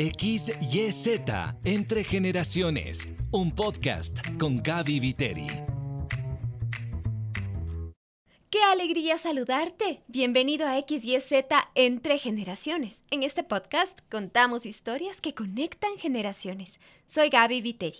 XYZ Entre Generaciones, un podcast con Gaby Viteri. ¡Qué alegría saludarte! Bienvenido a XYZ Entre Generaciones. En este podcast contamos historias que conectan generaciones. Soy Gaby Viteri.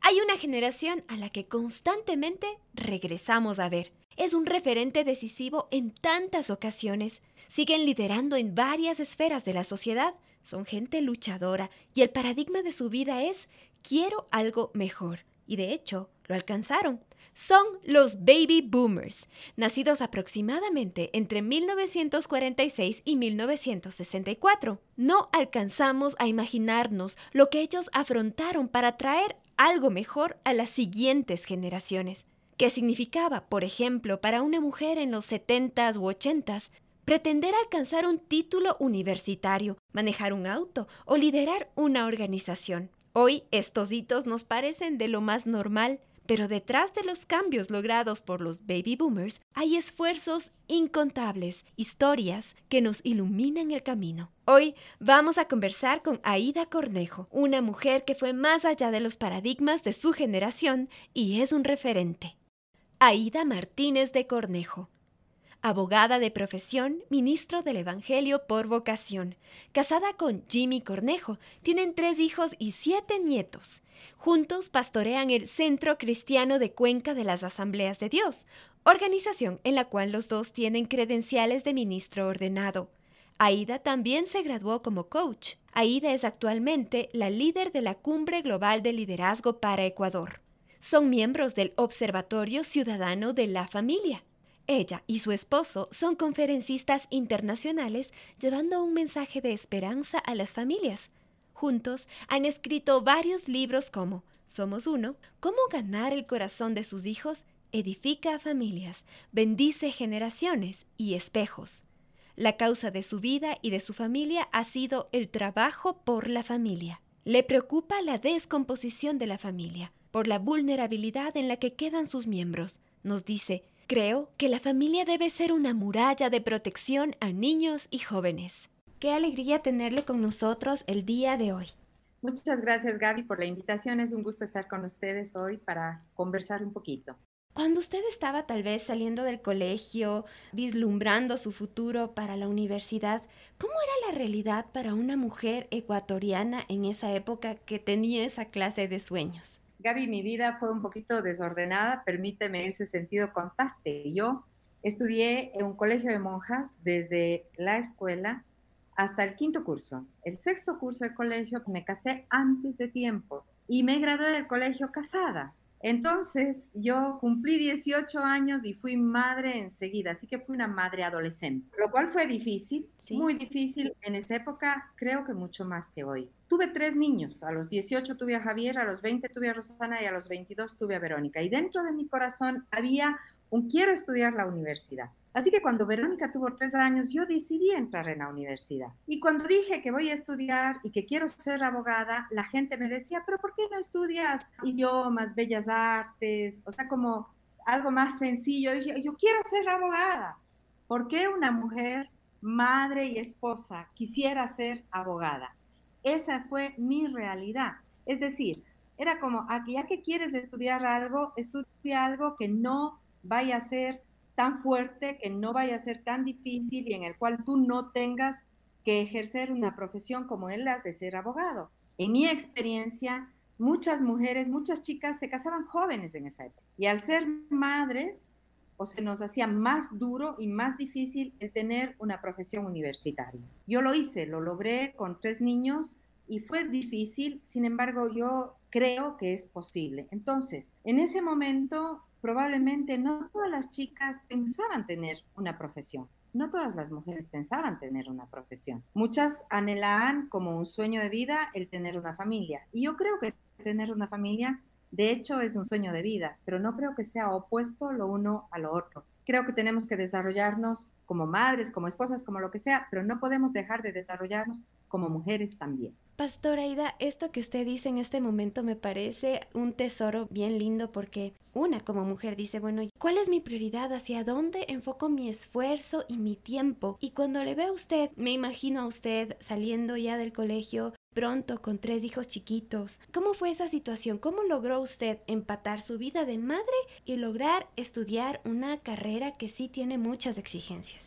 Hay una generación a la que constantemente regresamos a ver. Es un referente decisivo en tantas ocasiones. Siguen liderando en varias esferas de la sociedad. Son gente luchadora y el paradigma de su vida es quiero algo mejor. Y de hecho, lo alcanzaron. Son los baby boomers, nacidos aproximadamente entre 1946 y 1964. No alcanzamos a imaginarnos lo que ellos afrontaron para traer algo mejor a las siguientes generaciones. ¿Qué significaba, por ejemplo, para una mujer en los 70s u 80s pretender alcanzar un título universitario, manejar un auto o liderar una organización? Hoy estos hitos nos parecen de lo más normal, pero detrás de los cambios logrados por los baby boomers hay esfuerzos incontables, historias que nos iluminan el camino. Hoy vamos a conversar con Aida Cornejo, una mujer que fue más allá de los paradigmas de su generación y es un referente. Aida Martínez de Cornejo abogada de profesión, ministro del Evangelio por vocación. Casada con Jimmy Cornejo, tienen tres hijos y siete nietos. Juntos pastorean el Centro Cristiano de Cuenca de las Asambleas de Dios, organización en la cual los dos tienen credenciales de ministro ordenado. Aida también se graduó como coach. Aida es actualmente la líder de la Cumbre Global de Liderazgo para Ecuador. Son miembros del Observatorio Ciudadano de la Familia ella y su esposo son conferencistas internacionales llevando un mensaje de esperanza a las familias. Juntos han escrito varios libros como Somos Uno, Cómo ganar el corazón de sus hijos, Edifica familias, Bendice generaciones y Espejos. La causa de su vida y de su familia ha sido el trabajo por la familia. Le preocupa la descomposición de la familia, por la vulnerabilidad en la que quedan sus miembros. Nos dice, Creo que la familia debe ser una muralla de protección a niños y jóvenes. Qué alegría tenerle con nosotros el día de hoy. Muchas gracias Gaby por la invitación. Es un gusto estar con ustedes hoy para conversar un poquito. Cuando usted estaba tal vez saliendo del colegio, vislumbrando su futuro para la universidad, ¿cómo era la realidad para una mujer ecuatoriana en esa época que tenía esa clase de sueños? Gaby, mi vida fue un poquito desordenada, permíteme ese sentido contarte. Yo estudié en un colegio de monjas desde la escuela hasta el quinto curso. El sexto curso de colegio me casé antes de tiempo y me gradué del colegio casada. Entonces yo cumplí 18 años y fui madre enseguida, así que fui una madre adolescente, lo cual fue difícil, muy difícil en esa época, creo que mucho más que hoy. Tuve tres niños, a los 18 tuve a Javier, a los 20 tuve a Rosana y a los 22 tuve a Verónica. Y dentro de mi corazón había un quiero estudiar la universidad. Así que cuando Verónica tuvo tres años, yo decidí entrar en la universidad. Y cuando dije que voy a estudiar y que quiero ser abogada, la gente me decía, pero ¿por qué no estudias idiomas, bellas artes? O sea, como algo más sencillo. Yo, yo quiero ser abogada. ¿Por qué una mujer, madre y esposa, quisiera ser abogada? Esa fue mi realidad. Es decir, era como, ya que quieres estudiar algo, estudia algo que no vaya a ser tan fuerte, que no vaya a ser tan difícil y en el cual tú no tengas que ejercer una profesión como es la de ser abogado. En mi experiencia, muchas mujeres, muchas chicas se casaban jóvenes en esa época. Y al ser madres, o se nos hacía más duro y más difícil el tener una profesión universitaria. Yo lo hice, lo logré con tres niños y fue difícil, sin embargo yo creo que es posible. Entonces, en ese momento probablemente no todas las chicas pensaban tener una profesión. No todas las mujeres pensaban tener una profesión. Muchas anhelaban como un sueño de vida el tener una familia. Y yo creo que tener una familia, de hecho, es un sueño de vida, pero no creo que sea opuesto lo uno a lo otro. Creo que tenemos que desarrollarnos como madres, como esposas, como lo que sea, pero no podemos dejar de desarrollarnos como mujeres también. Pastora Aida, esto que usted dice en este momento me parece un tesoro bien lindo porque una como mujer dice, bueno, ¿cuál es mi prioridad? ¿Hacia dónde enfoco mi esfuerzo y mi tiempo? Y cuando le veo a usted, me imagino a usted saliendo ya del colegio pronto con tres hijos chiquitos. ¿Cómo fue esa situación? ¿Cómo logró usted empatar su vida de madre y lograr estudiar una carrera que sí tiene muchas exigencias?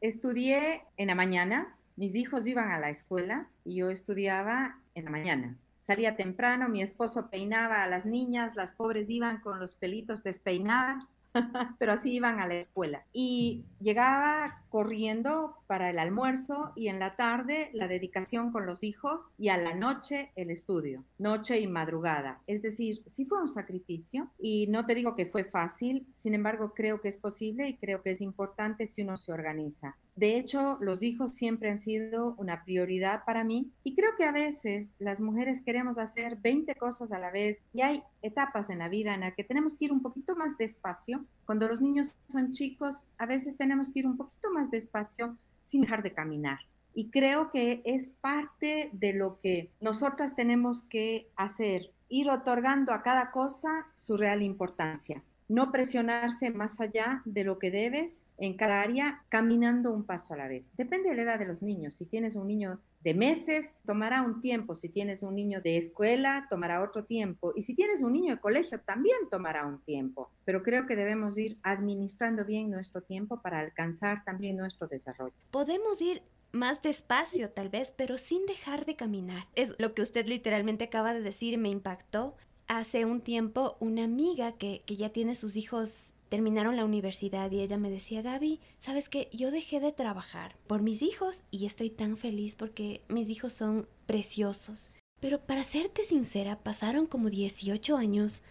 Estudié en la mañana, mis hijos iban a la escuela y yo estudiaba en la mañana. Salía temprano, mi esposo peinaba a las niñas, las pobres iban con los pelitos despeinadas pero así iban a la escuela. Y llegaba corriendo para el almuerzo y en la tarde la dedicación con los hijos y a la noche el estudio, noche y madrugada. Es decir, sí fue un sacrificio y no te digo que fue fácil, sin embargo creo que es posible y creo que es importante si uno se organiza. De hecho, los hijos siempre han sido una prioridad para mí y creo que a veces las mujeres queremos hacer 20 cosas a la vez y hay etapas en la vida en las que tenemos que ir un poquito más despacio. Cuando los niños son chicos, a veces tenemos que ir un poquito más despacio sin dejar de caminar. Y creo que es parte de lo que nosotras tenemos que hacer, ir otorgando a cada cosa su real importancia no presionarse más allá de lo que debes en cada área, caminando un paso a la vez. Depende de la edad de los niños. Si tienes un niño de meses, tomará un tiempo. Si tienes un niño de escuela, tomará otro tiempo. Y si tienes un niño de colegio, también tomará un tiempo. Pero creo que debemos ir administrando bien nuestro tiempo para alcanzar también nuestro desarrollo. Podemos ir más despacio tal vez, pero sin dejar de caminar. Es lo que usted literalmente acaba de decir, me impactó hace un tiempo una amiga que, ya tiene sus hijos terminaron la universidad y ella me decía, Gaby, sabes que yo dejé de trabajar por mis hijos y estoy tan feliz porque mis hijos son preciosos. Pero para serte sincera, pasaron como 18 años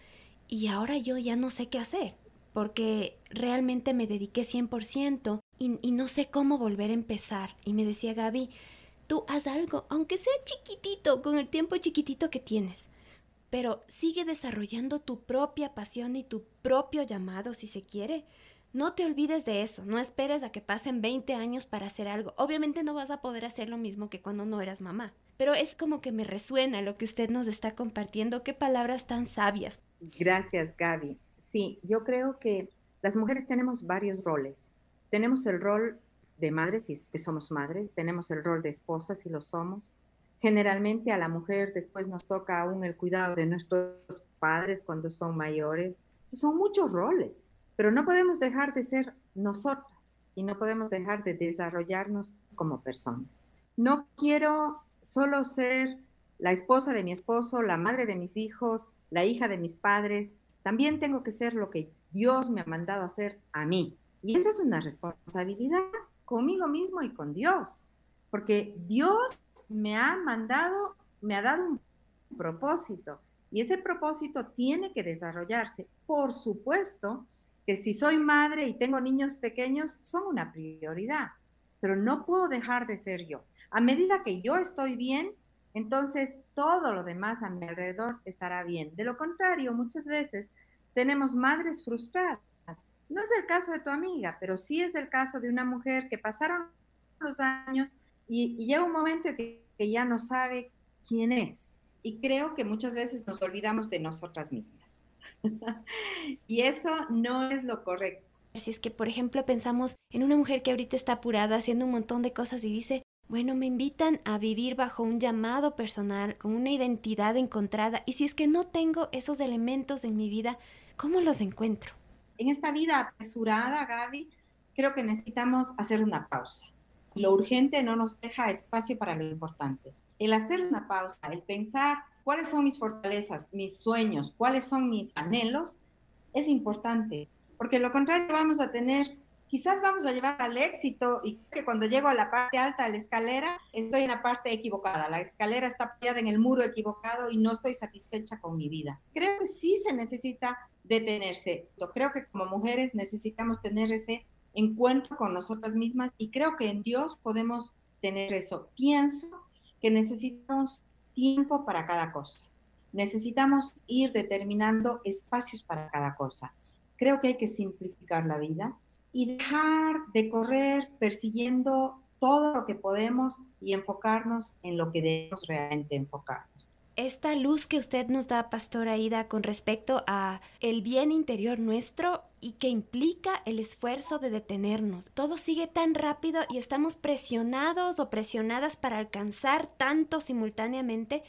y ahora yo ya no sé qué hacer porque realmente me dediqué 100% y, y no sé cómo volver a empezar. Y me decía Gaby, tú haz algo, aunque sea chiquitito, con el tiempo chiquitito que tienes pero sigue desarrollando tu propia pasión y tu propio llamado si se quiere. No te olvides de eso, no esperes a que pasen 20 años para hacer algo. Obviamente no vas a poder hacer lo mismo que cuando no eras mamá, pero es como que me resuena lo que usted nos está compartiendo. Qué palabras tan sabias. Gracias, Gaby. Sí, yo creo que las mujeres tenemos varios roles. Tenemos el rol de madres, si que somos madres, tenemos el rol de esposas, si lo somos, Generalmente a la mujer después nos toca aún el cuidado de nuestros padres cuando son mayores. son muchos roles, pero no podemos dejar de ser nosotras y no podemos dejar de desarrollarnos como personas. No quiero solo ser la esposa de mi esposo, la madre de mis hijos, la hija de mis padres. También tengo que ser lo que Dios me ha mandado hacer a mí. Y esa es una responsabilidad conmigo mismo y con Dios porque Dios me ha mandado, me ha dado un propósito y ese propósito tiene que desarrollarse. Por supuesto que si soy madre y tengo niños pequeños, son una prioridad, pero no puedo dejar de ser yo. A medida que yo estoy bien, entonces todo lo demás a mi alrededor estará bien. De lo contrario, muchas veces tenemos madres frustradas. No es el caso de tu amiga, pero sí es el caso de una mujer que pasaron los años y, llega un momento que, que ya no sabe quién es. Y creo que muchas veces nos olvidamos de nosotras mismas. y eso no es lo correcto. Si es que, por ejemplo, pensamos en una mujer que ahorita está apurada haciendo un montón de cosas y dice, bueno, me invitan a vivir bajo un llamado personal, con una identidad encontrada, y si es que no tengo esos elementos en mi vida, ¿cómo los encuentro? En esta vida apresurada, Gaby, creo que necesitamos hacer una pausa. Lo urgente no nos deja espacio para lo importante. El hacer una pausa, el pensar cuáles son mis fortalezas, mis sueños, cuáles son mis anhelos, es importante, porque lo contrario vamos a tener, quizás vamos a llevar al éxito y que cuando llego a la parte alta de la escalera, estoy en la parte equivocada, la escalera está apoyada en el muro equivocado y no estoy satisfecha con mi vida. Creo que sí se necesita detenerse. Creo que como mujeres necesitamos tener ese encuentro con nosotras mismas y creo que en Dios podemos tener eso. Pienso que necesitamos tiempo para cada cosa. Necesitamos ir determinando espacios para cada cosa. Creo que hay que simplificar la vida y dejar de correr persiguiendo todo lo que podemos y enfocarnos en lo que debemos realmente enfocarnos. Esta luz que usted nos da, Pastora Ida, con respecto a el bien interior nuestro y que implica el esfuerzo de detenernos. Todo sigue tan rápido y estamos presionados o presionadas para alcanzar tanto simultáneamente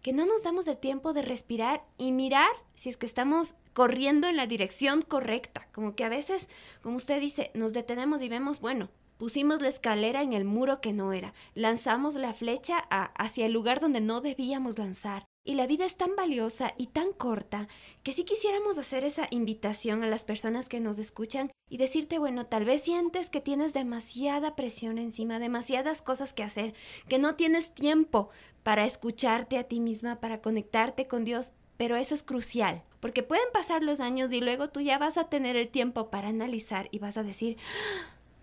que no nos damos el tiempo de respirar y mirar si es que estamos corriendo en la dirección correcta. Como que a veces, como usted dice, nos detenemos y vemos, bueno, pusimos la escalera en el muro que no era, lanzamos la flecha hacia el lugar donde no debíamos lanzar. Y la vida es tan valiosa y tan corta que si quisiéramos hacer esa invitación a las personas que nos escuchan y decirte, bueno, tal vez sientes que tienes demasiada presión encima, demasiadas cosas que hacer, que no tienes tiempo para escucharte a ti misma, para conectarte con Dios, pero eso es crucial, porque pueden pasar los años y luego tú ya vas a tener el tiempo para analizar y vas a decir.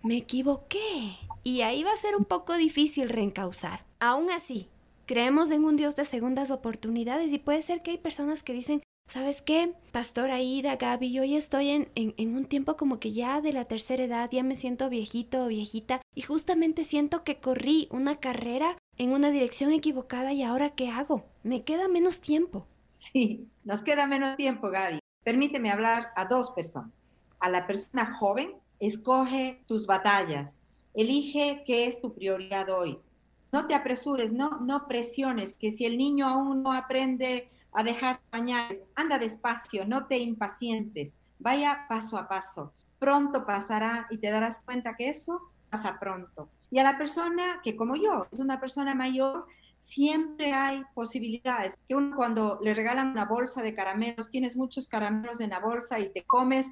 Me equivoqué. Y ahí va a ser un poco difícil reencauzar. Aún así, creemos en un Dios de segundas oportunidades y puede ser que hay personas que dicen, ¿sabes qué? Pastor Aida, Gaby, yo ya estoy en, en, en, un tiempo como que ya de la tercera edad, ya me siento viejito o viejita y justamente siento que corrí una carrera en una dirección equivocada y ahora ¿qué hago? Me queda menos tiempo. Sí, nos queda menos tiempo, Gaby. Permíteme hablar a dos personas. A la persona joven, escoge tus batallas, elige qué es tu prioridad hoy. No te apresures, no, no presiones, que si el niño aún no aprende a dejar pañales, anda despacio, no te impacientes, vaya paso a paso. Pronto pasará y te darás cuenta que eso pasa pronto. Y a la persona que como yo es una persona mayor, siempre hay posibilidades. Que uno cuando le regalan una bolsa de caramelos, tienes muchos caramelos en la bolsa y te comes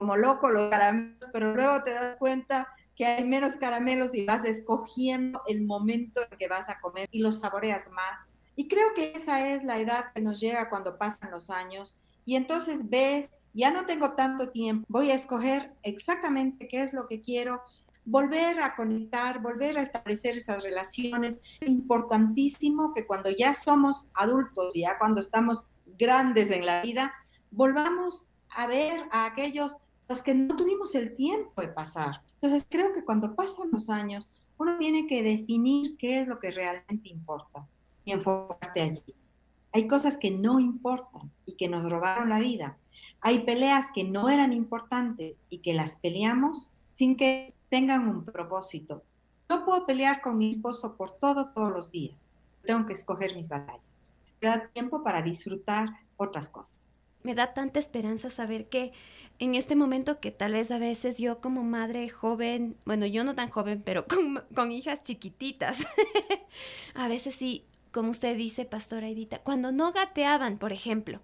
como loco los caramelos, pero luego te das cuenta que hay menos caramelos y vas escogiendo el momento en que vas a comer y los saboreas más. Y creo que esa es la edad que nos llega cuando pasan los años y entonces ves, ya no tengo tanto tiempo, voy a escoger exactamente qué es lo que quiero volver a conectar, volver a establecer esas relaciones. Es importantísimo que cuando ya somos adultos, ya cuando estamos grandes en la vida, volvamos a ver a aquellos los que no tuvimos el tiempo de pasar. Entonces creo que cuando pasan los años, uno tiene que definir qué es lo que realmente importa y enfocarte allí. Hay cosas que no importan y que nos robaron la vida. Hay peleas que no eran importantes y que las peleamos sin que tengan un propósito. No puedo pelear con mi esposo por todo, todos los días. Tengo que escoger mis batallas. Me da tiempo para disfrutar otras cosas. Me da tanta esperanza saber que en este momento que tal vez a veces yo como madre joven, bueno, yo no tan joven, pero con, con hijas chiquititas, a veces sí como usted dice, Pastora Edita, cuando no gateaban, por ejemplo.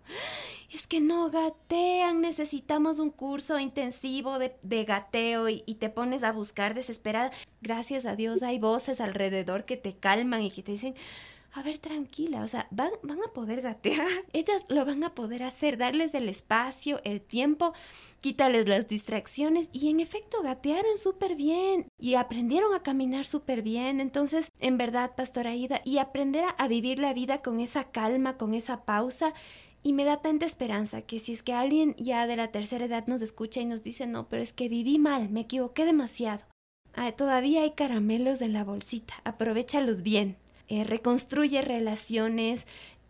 Es que no gatean, necesitamos un curso intensivo de, de gateo y, y, te pones a buscar desesperada. Gracias a Dios hay voces alrededor que te calman y que te dicen, a ver, tranquila, o sea, van, van a poder gatear, ellas lo van a poder hacer, darles el espacio, el tiempo, quítales las distracciones y en efecto gatearon súper bien y aprendieron a caminar súper bien. Entonces, en verdad, Pastora Aida, y aprender a, a vivir la vida con esa calma, con esa pausa. Y me da tanta esperanza que si es que alguien ya de la tercera edad nos escucha y nos dice, no, pero es que viví mal, me equivoqué demasiado. Ah, todavía hay caramelos en la bolsita, aprovechalos bien. Eh, reconstruye relaciones,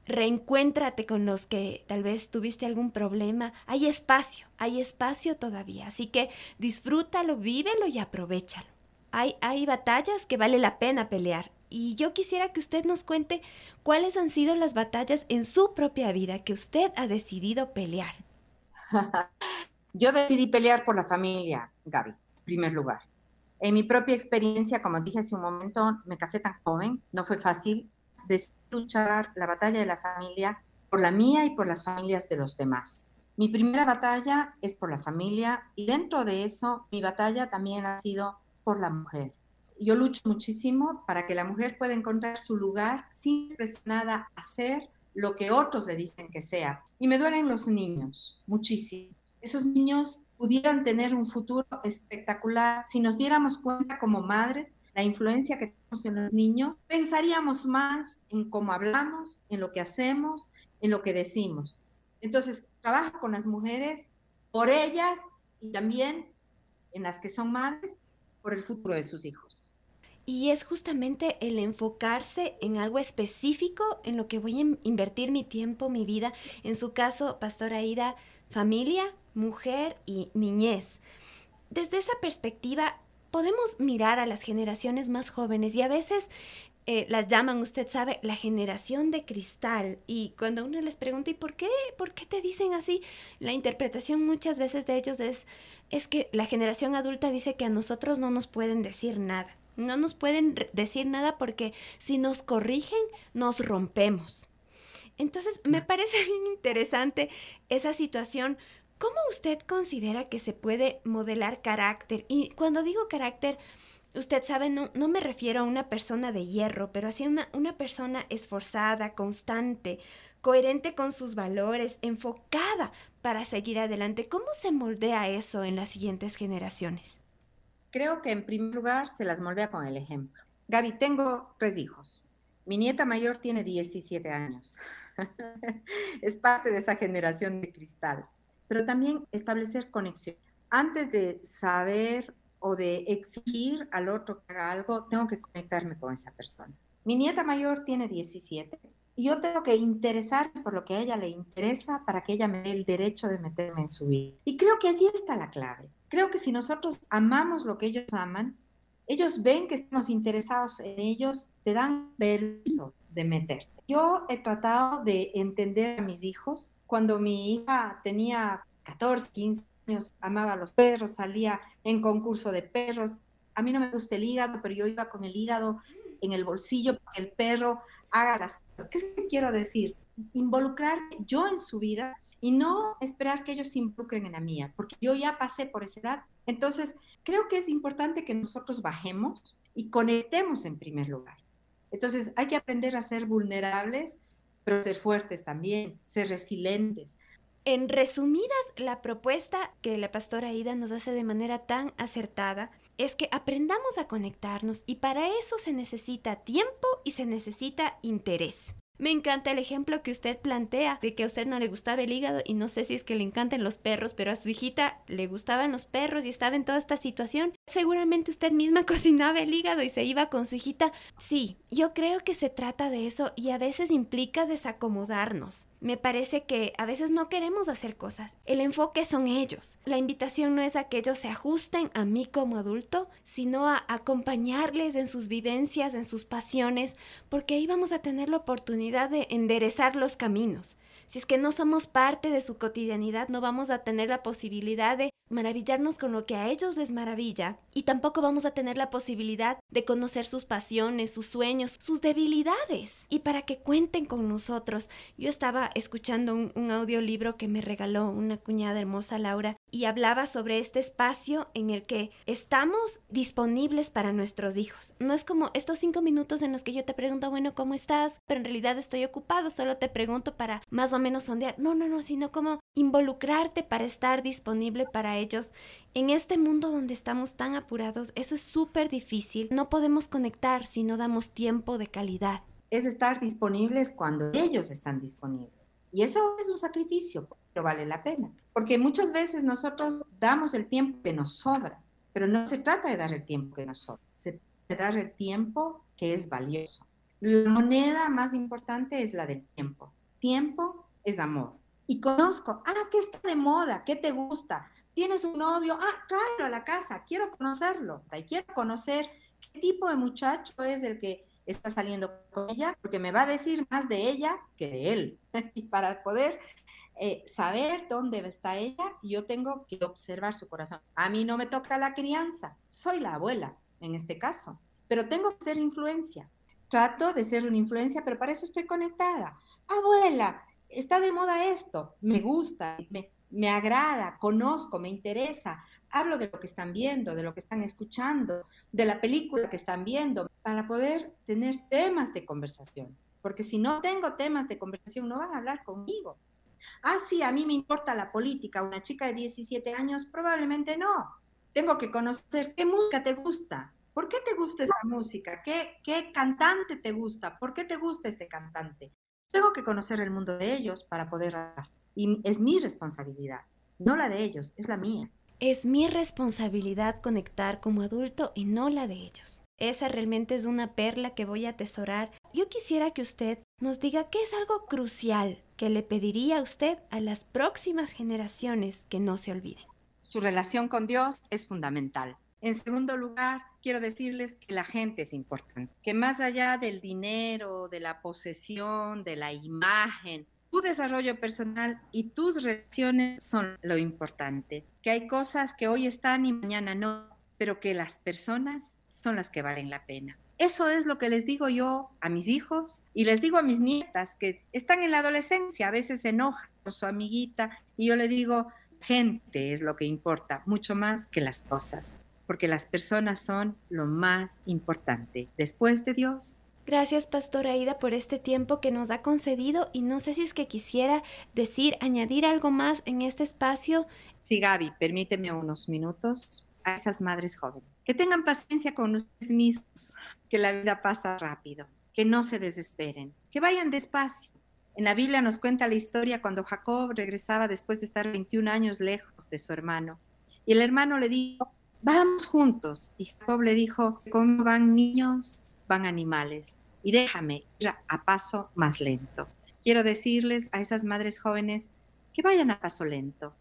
reencuéntrate con los que tal vez tuviste algún problema. Hay espacio, hay espacio todavía. Así que disfrútalo, vívelo y aprovechalo. Hay, hay batallas que vale la pena pelear. Y yo quisiera que usted nos cuente cuáles han sido las batallas en su propia vida que usted ha decidido pelear. yo decidí pelear por la familia, Gaby, en primer lugar. En mi propia experiencia, como dije hace un momento, me casé tan joven, no fue fácil de luchar la batalla de la familia por la mía y por las familias de los demás. Mi primera batalla es por la familia y dentro de eso mi batalla también ha sido por la mujer. Yo lucho muchísimo para que la mujer pueda encontrar su lugar sin presionada a hacer lo que otros le dicen que sea. Y me duelen los niños, muchísimo. Esos niños pudieran tener un futuro espectacular. Si nos diéramos cuenta como madres la influencia que tenemos en los niños, pensaríamos más en cómo hablamos, en lo que hacemos, en lo que decimos. Entonces, trabajo con las mujeres por ellas y también en las que son madres por el futuro de sus hijos. Y es justamente el enfocarse en algo específico en lo que voy a invertir mi tiempo, mi vida. En su caso, Pastora Aida, familia, mujer y niñez. Desde esa perspectiva, podemos mirar a las generaciones más jóvenes y a veces eh, las llaman, usted sabe, la generación de cristal. Y cuando uno les pregunta, ¿y por qué? ¿Por qué te dicen así? La interpretación muchas veces de ellos es, es que la generación adulta dice que a nosotros no nos pueden decir nada no nos pueden decir nada porque si nos corrigen, nos rompemos. Entonces, me parece bien interesante esa situación. ¿Cómo usted considera que se puede modelar carácter? Y cuando digo carácter, usted sabe, no, no me refiero a una persona de hierro, pero así una, una persona esforzada, constante, coherente con sus valores, enfocada para seguir adelante. ¿Cómo se moldea eso en las siguientes generaciones? Creo que en primer lugar se las moldea con el ejemplo. Gaby, tengo tres hijos. Mi nieta mayor tiene 17 años. es parte de esa generación de cristal. Pero también establecer conexión. Antes de saber o de exigir al otro que haga algo, tengo que conectarme con esa persona. Mi nieta mayor tiene 17 y yo tengo que interesarme por lo que a ella le interesa para que ella me dé el derecho de meterme en su vida. Y creo que allí está la clave. Creo que si nosotros amamos lo que ellos aman, ellos ven que estamos interesados en ellos, te dan permiso de meterte. Yo he tratado de entender a mis hijos. Cuando mi hija tenía 14, 15 años, amaba a los perros, salía en concurso de perros. A mí no me gusta el hígado, pero yo iba con el hígado en el bolsillo para que el perro haga las cosas. ¿Qué quiero decir? Involucrar yo en su vida y no esperar que ellos se involucren en la mía, porque yo ya pasé por esa edad. Entonces, creo que es importante que nosotros bajemos y conectemos en primer lugar. Entonces, hay que aprender a ser vulnerables, pero ser fuertes también, ser resilientes. En resumidas, la propuesta que la pastora Ida nos hace de manera tan acertada es que aprendamos a conectarnos y para eso se necesita tiempo y se necesita interés. Me encanta el ejemplo que usted plantea de que a usted no le gustaba el hígado y no sé si es que le encantan los perros, pero a su hijita le gustaban los perros y estaba en toda esta situación. Seguramente usted misma cocinaba el hígado y se iba con su hijita. Sí, yo creo que se trata de eso y a veces implica desacomodarnos. Me parece que a veces no queremos hacer cosas. El enfoque son ellos. La invitación no es a que ellos se ajusten a mí como adulto, sino a acompañarles en sus vivencias, en sus pasiones, porque ahí vamos a tener la oportunidad de enderezar los caminos. Si es que no somos parte de su cotidianidad, no vamos a tener la posibilidad de maravillarnos con lo que a ellos les maravilla y tampoco vamos a tener la posibilidad de conocer sus pasiones, sus sueños, sus debilidades y para que cuenten con nosotros. Yo estaba escuchando un, audiolibro que me regaló una cuñada hermosa Laura y hablaba sobre este espacio en el que estamos disponibles para nuestros hijos. No es como estos cinco minutos en los que yo te pregunto, bueno, ¿cómo estás? Pero en realidad estoy ocupado, solo te pregunto para más o menos sondear. No, no, no, sino como involucrarte para estar disponible para ellos. En este mundo donde estamos tan apurados, eso es súper difícil. No podemos conectar si no damos tiempo de calidad. Es estar disponibles cuando ellos están disponibles. Y eso es un sacrificio, pero vale la pena. Porque muchas veces nosotros damos el tiempo que nos sobra, pero no se trata de dar el tiempo que nos sobra, se trata de dar el tiempo que es valioso. La moneda más importante es la del tiempo. Tiempo es amor. Y conozco, ah, ¿qué está de moda? ¿Qué te gusta? ¿Tienes un novio? Ah, tráelo a la casa, quiero conocerlo. Y quiero conocer qué tipo de muchacho es el que está saliendo con ella, porque me va a decir más de ella que de él. y para poder eh, saber dónde está ella, yo tengo que observar su corazón. A mí no me toca la crianza, soy la abuela en este caso, pero tengo que ser influencia. Trato de ser una influencia, pero para eso estoy conectada. Abuela, está de moda esto, me gusta, me, me agrada, conozco, me interesa, hablo de lo que están viendo, de lo que están escuchando, de la película que están viendo, para poder tener temas de conversación. Porque si no tengo temas de conversación, no van a hablar conmigo. Ah, sí, a mí me importa la política. Una chica de 17 años, probablemente no. Tengo que conocer qué música te gusta. ¿Por qué te gusta esa música? ¿Qué, qué cantante te gusta? ¿Por qué te gusta este cantante? Tengo que conocer el mundo de ellos para poder hablar. Y es mi responsabilidad, no la de ellos, es la mía. es mi responsabilidad conectar como adulto y no la de ellos. Esa realmente es una perla que voy a atesorar. Yo quisiera que usted nos diga qué es algo crucial que le pediría a usted a las próximas generaciones que no se olviden. Su relación con Dios es fundamental. En segundo lugar, quiero decirles que la gente es importante, que más allá del dinero, de la posesión, de la imagen, tu desarrollo personal y tus relaciones son lo importante, que hay cosas que hoy están y mañana no, pero que las personas son las que valen la pena. Eso es lo que les digo yo a mis hijos y les digo a mis nietas que están en la adolescencia, a veces se enojan con su amiguita y yo le digo, gente es lo que importa, mucho más que las cosas, porque las personas son lo más importante. Después de Dios, Gracias, Pastora Aida, por este tiempo que nos ha concedido y no sé si es que quisiera decir, añadir algo más en este espacio. Sí, Gaby, permíteme unos minutos a esas madres jóvenes. Que tengan paciencia con ustedes mismos, que la vida pasa rápido, que no se desesperen, que vayan despacio. En la Biblia nos cuenta la historia cuando Jacob regresaba después de estar 21 años lejos de su hermano. Y el hermano le dijo, vamos juntos. Y Jacob le dijo, como van niños, van animales. Y déjame ir a paso más lento. Quiero decirles a esas madres jóvenes que vayan a paso lento,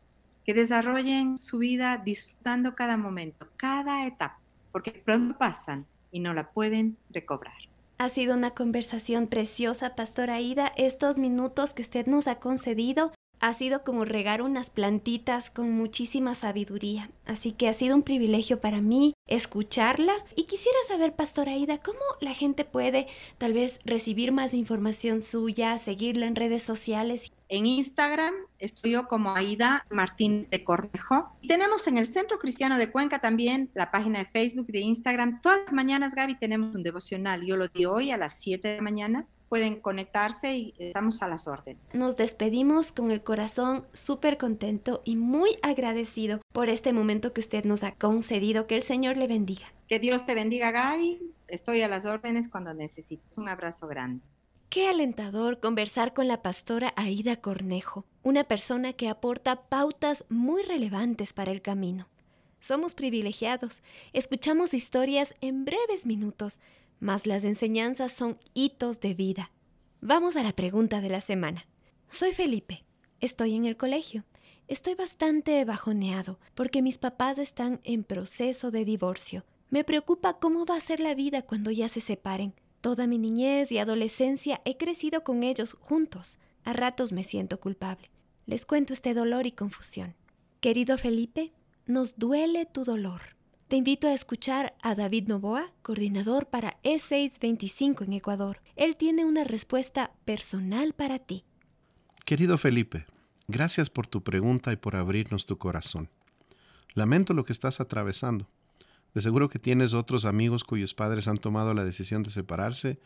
que desarrollen su vida disfrutando cada momento, cada etapa, porque pronto pasan y no la pueden recobrar. Ha sido una conversación preciosa, Pastora Aida. Estos minutos que usted nos ha concedido ha sido como regar unas plantitas con muchísima sabiduría. Así que ha sido un privilegio para mí escucharla. Y quisiera saber, Pastora Aida, cómo la gente puede tal vez recibir más información suya, seguirla en redes sociales. En Instagram estoy yo como Aida Martínez de Cornejo. Y tenemos en el Centro Cristiano de Cuenca también la página de Facebook, de Instagram. Todas las mañanas, Gaby, tenemos un devocional. Yo lo di hoy a las 7 de la mañana pueden conectarse y estamos a las órdenes. Nos despedimos con el corazón súper contento y muy agradecido por este momento que usted nos ha concedido. Que el Señor le bendiga. Que Dios te bendiga, Gaby. Estoy a las órdenes cuando necesites. Un abrazo grande. Qué alentador conversar con la pastora Aida Cornejo, una persona que aporta pautas muy relevantes para el camino. Somos privilegiados, escuchamos historias en breves minutos, mas las enseñanzas son hitos de vida. Vamos a la pregunta de la semana. Soy Felipe, estoy en el colegio. Estoy bastante bajoneado porque mis papás están en proceso de divorcio. Me preocupa cómo va a ser la vida cuando ya se separen. Toda mi niñez y adolescencia he crecido con ellos juntos. A ratos me siento culpable. Les cuento este dolor y confusión. Querido Felipe, nos duele tu dolor. Te invito a escuchar a David Novoa, coordinador para E625 en Ecuador. Él tiene una respuesta personal para ti. Querido Felipe, gracias por tu pregunta y por abrirnos tu corazón. Lamento lo que estás atravesando. De seguro que tienes otros amigos cuyos padres han tomado la decisión de separarse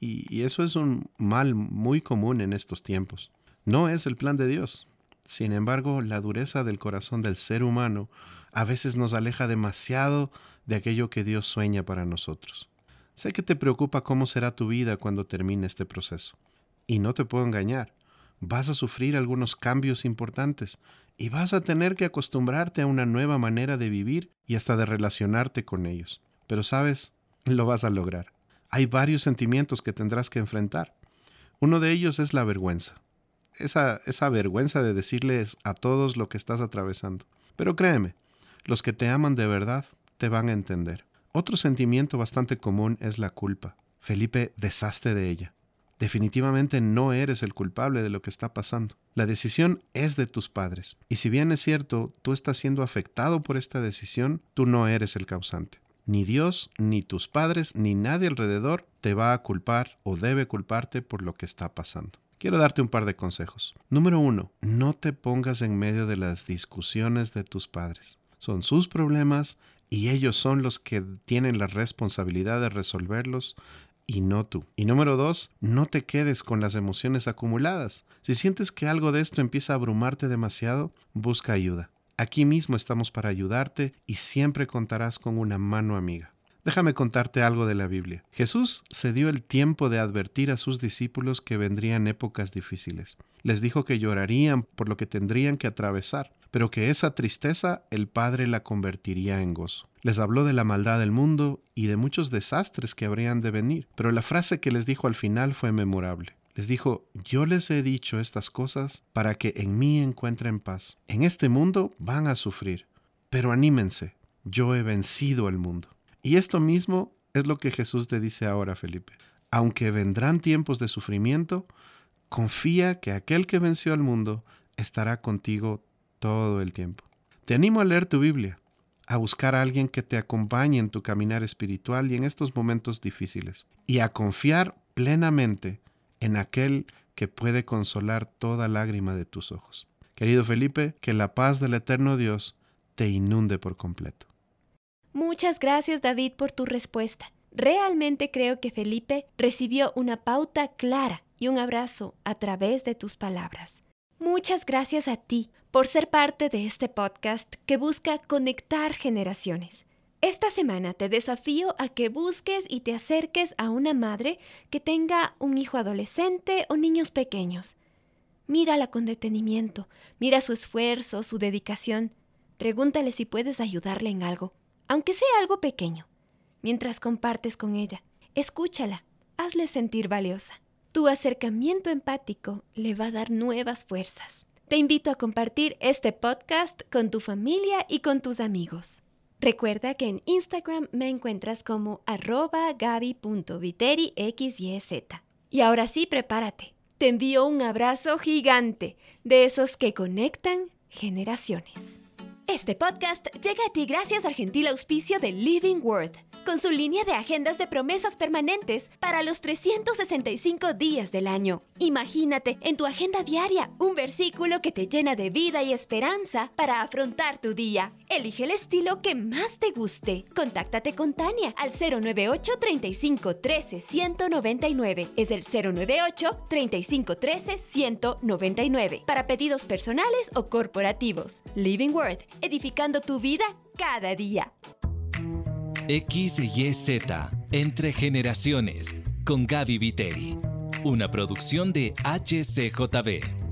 y, eso es un mal muy común en estos tiempos. No es el plan de Dios. Sin embargo, la dureza del corazón del ser humano a veces nos aleja demasiado de aquello que Dios sueña para nosotros. Sé que te preocupa cómo será tu vida cuando termine este proceso. Y no te puedo engañar. Vas a sufrir algunos cambios importantes y vas a tener que acostumbrarte a una nueva manera de vivir y hasta de relacionarte con ellos. Pero sabes, lo vas a lograr. Hay varios sentimientos que tendrás que enfrentar. Uno de ellos es la vergüenza. Esa, vergüenza de decirles a todos lo que estás atravesando. Pero créeme, los que te aman de verdad te van a entender. Otro sentimiento bastante común es la culpa. Felipe deshazte de ella. Definitivamente no eres el culpable de lo que está pasando. La decisión es de tus padres. Y si bien es cierto, tú estás siendo afectado por esta decisión, tú no eres el causante. Ni Dios, ni tus padres, ni nadie alrededor te va a culpar o debe culparte por lo que está pasando. Quiero darte un par de consejos. Número uno, no te pongas en medio de las discusiones de tus padres. Son sus problemas y ellos son los que tienen la responsabilidad de resolverlos y no tú. Y número dos, no te quedes con las emociones acumuladas. Si sientes que algo de esto empieza a abrumarte demasiado, busca ayuda. Aquí mismo estamos para ayudarte y siempre contarás con una mano amiga. Déjame contarte algo de la Biblia. Jesús se dio el tiempo de advertir a sus discípulos que vendrían épocas difíciles. Les dijo que llorarían por lo que tendrían que atravesar, pero que esa tristeza el Padre la convertiría en gozo. Les habló de la maldad del mundo y de muchos desastres que habrían de venir, pero la frase que les dijo al final fue memorable. Les dijo, yo les he dicho estas cosas para que en mí encuentren paz. En este mundo van a sufrir, pero anímense, yo he vencido el mundo. Y esto mismo es lo que Jesús te dice ahora, Felipe. Aunque vendrán tiempos de sufrimiento, confía que aquel que venció al mundo estará contigo todo el tiempo. Te animo a leer tu Biblia, a buscar a alguien que te acompañe en tu caminar espiritual y en estos momentos difíciles, y a confiar plenamente en aquel que puede consolar toda lágrima de tus ojos. Querido Felipe, que la paz del eterno Dios te inunde por completo. Muchas gracias David por tu respuesta. Realmente creo que Felipe recibió una pauta clara y un abrazo a través de tus palabras. Muchas gracias a ti por ser parte de este podcast que busca conectar generaciones. Esta semana te desafío a que busques y te acerques a una madre que tenga un hijo adolescente o niños pequeños. Mírala con detenimiento, mira su esfuerzo, su dedicación. Pregúntale si puedes ayudarle en algo aunque sea algo pequeño, mientras compartes con ella. Escúchala, hazle sentir valiosa. Tu acercamiento empático le va a dar nuevas fuerzas. Te invito a compartir este podcast con tu familia y con tus amigos. Recuerda que en Instagram me encuentras como arroba gaby.viteriXYZ. Y ahora sí, prepárate. Te envío un abrazo gigante de esos que conectan generaciones. Este podcast llega a ti gracias al gentil auspicio de Living Word, con su línea de agendas de promesas permanentes para los 365 días del año. Imagínate en tu agenda diaria un versículo que te llena de vida y esperanza para afrontar tu día. Elige el estilo que más te guste. Contáctate con Tania al 098 35 13 199. Es el 098 35 13 199 para pedidos personales o corporativos. Living Word edificando tu vida cada día. XYZ, Entre Generaciones, con Gaby Viteri. Una producción de HCJB.